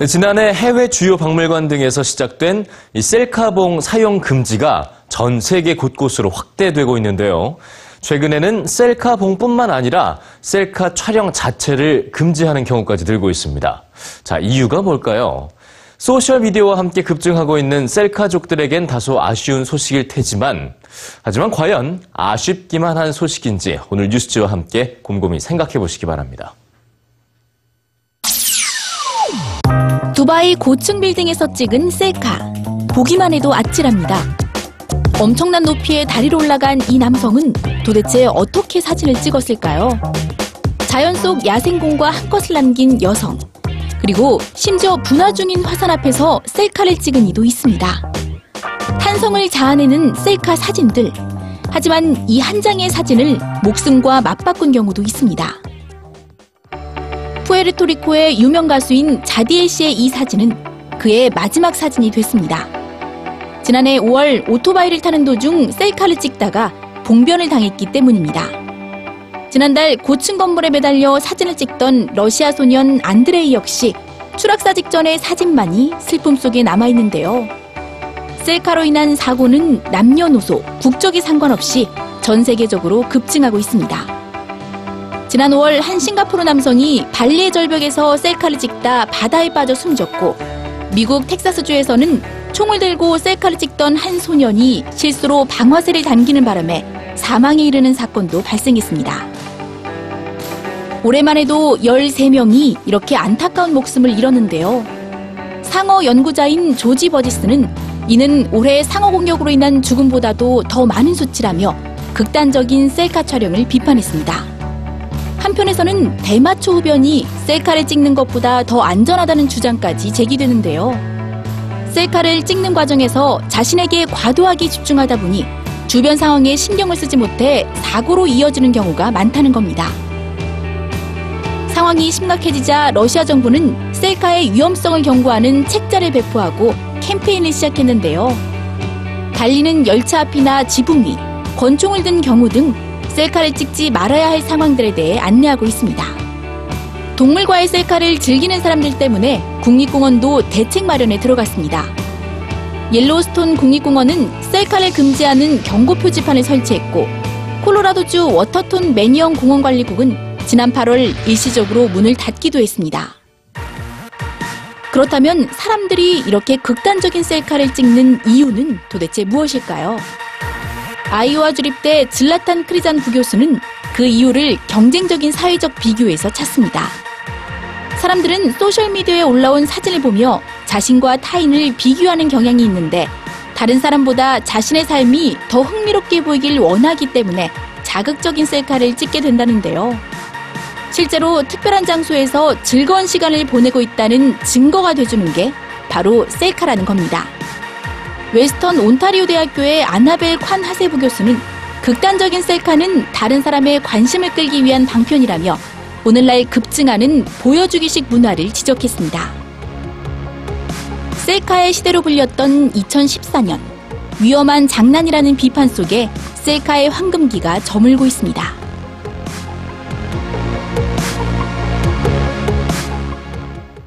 네, 지난해 해외 주요 박물관 등에서 시작된 이 셀카봉 사용 금지가 전 세계 곳곳으로 확대되고 있는데요. 최근에는 셀카봉뿐만 아니라 셀카 촬영 자체를 금지하는 경우까지 늘고 있습니다. 자, 이유가 뭘까요? 소셜미디어와 함께 급증하고 있는 셀카족들에겐 다소 아쉬운 소식일 테지만, 하지만 과연 아쉽기만 한 소식인지 오늘 뉴스지와 함께 곰곰이 생각해 보시기 바랍니다. 두바이 고층 빌딩에서 찍은 셀카. 보기만 해도 아찔합니다. 엄청난 높이의 다리로 올라간 이 남성은 도대체 어떻게 사진을 찍었을까요? 자연 속 야생공과 한껏을 남긴 여성. 그리고 심지어 분화 중인 화산 앞에서 셀카를 찍은 이도 있습니다. 탄성을 자아내는 셀카 사진들. 하지만 이 한 장의 사진을 목숨과 맞바꾼 경우도 있습니다. 푸에르토리코의 유명 가수인 자디엘 씨의 이 사진은 그의 마지막 사진이 됐습니다. 지난해 5월 오토바이를 타는 도중 셀카를 찍다가 봉변을 당했기 때문입니다. 지난달 고층 건물에 매달려 사진을 찍던 러시아 소년 안드레이 역시 추락사 직전의 사진만이 슬픔 속에 남아있는데요. 셀카로 인한 사고는 남녀노소, 국적에 상관없이 전 세계적으로 급증하고 있습니다. 지난 5월 한 싱가포르 남성이 발리의 절벽에서 셀카를 찍다 바다에 빠져 숨졌고 미국 텍사스주에서는 총을 들고 셀카를 찍던 한 소년이 실수로 방화쇠를 당기는 바람에 사망에 이르는 사건도 발생했습니다. 올해만 해도 13명이 이렇게 안타까운 목숨을 잃었는데요. 상어 연구자인 조지 버지스는 이는 올해 상어 공격으로 인한 죽음보다도 더 많은 수치라며 극단적인 셀카 촬영을 비판했습니다. 한편에서는 대마초 흡연이 셀카를 찍는 것보다 더 안전하다는 주장까지 제기되는데요. 셀카를 찍는 과정에서 자신에게 과도하게 집중하다 보니 주변 상황에 신경을 쓰지 못해 사고로 이어지는 경우가 많다는 겁니다. 상황이 심각해지자 러시아 정부는 셀카의 위험성을 경고하는 책자를 배포하고 캠페인을 시작했는데요. 달리는 열차 앞이나 지붕 위, 권총을 든 경우 등 셀카를 찍지 말아야 할 상황들에 대해 안내하고 있습니다. 동물과의 셀카를 즐기는 사람들 때문에 국립공원도 대책 마련에 들어갔습니다. 옐로우스톤 국립공원은 셀카를 금지하는 경고 표지판을 설치했고 콜로라도주 워터톤 캐니언 공원관리국은 지난 8월 일시적으로 문을 닫기도 했습니다. 그렇다면 사람들이 이렇게 극단적인 셀카를 찍는 이유는 도대체 무엇일까요? 아이오와 주립대 질라탄 크리잔 부교수는 그 이유를 경쟁적인 사회적 비교에서 찾습니다. 사람들은 소셜미디어에 올라온 사진을 보며 자신과 타인을 비교하는 경향이 있는데 다른 사람보다 자신의 삶이 더 흥미롭게 보이길 원하기 때문에 자극적인 셀카를 찍게 된다는데요. 실제로 특별한 장소에서 즐거운 시간을 보내고 있다는 증거가 돼주는 게 바로 셀카라는 겁니다. 웨스턴 온타리오 대학교의 아나벨 관 하세부 교수는 극단적인 셀카는 다른 사람의 관심을 끌기 위한 방편이라며 오늘날 급증하는 보여주기식 문화를 지적했습니다. 셀카의 시대로 불렸던 2014년 위험한 장난이라는 비판 속에 셀카의 황금기가 저물고 있습니다.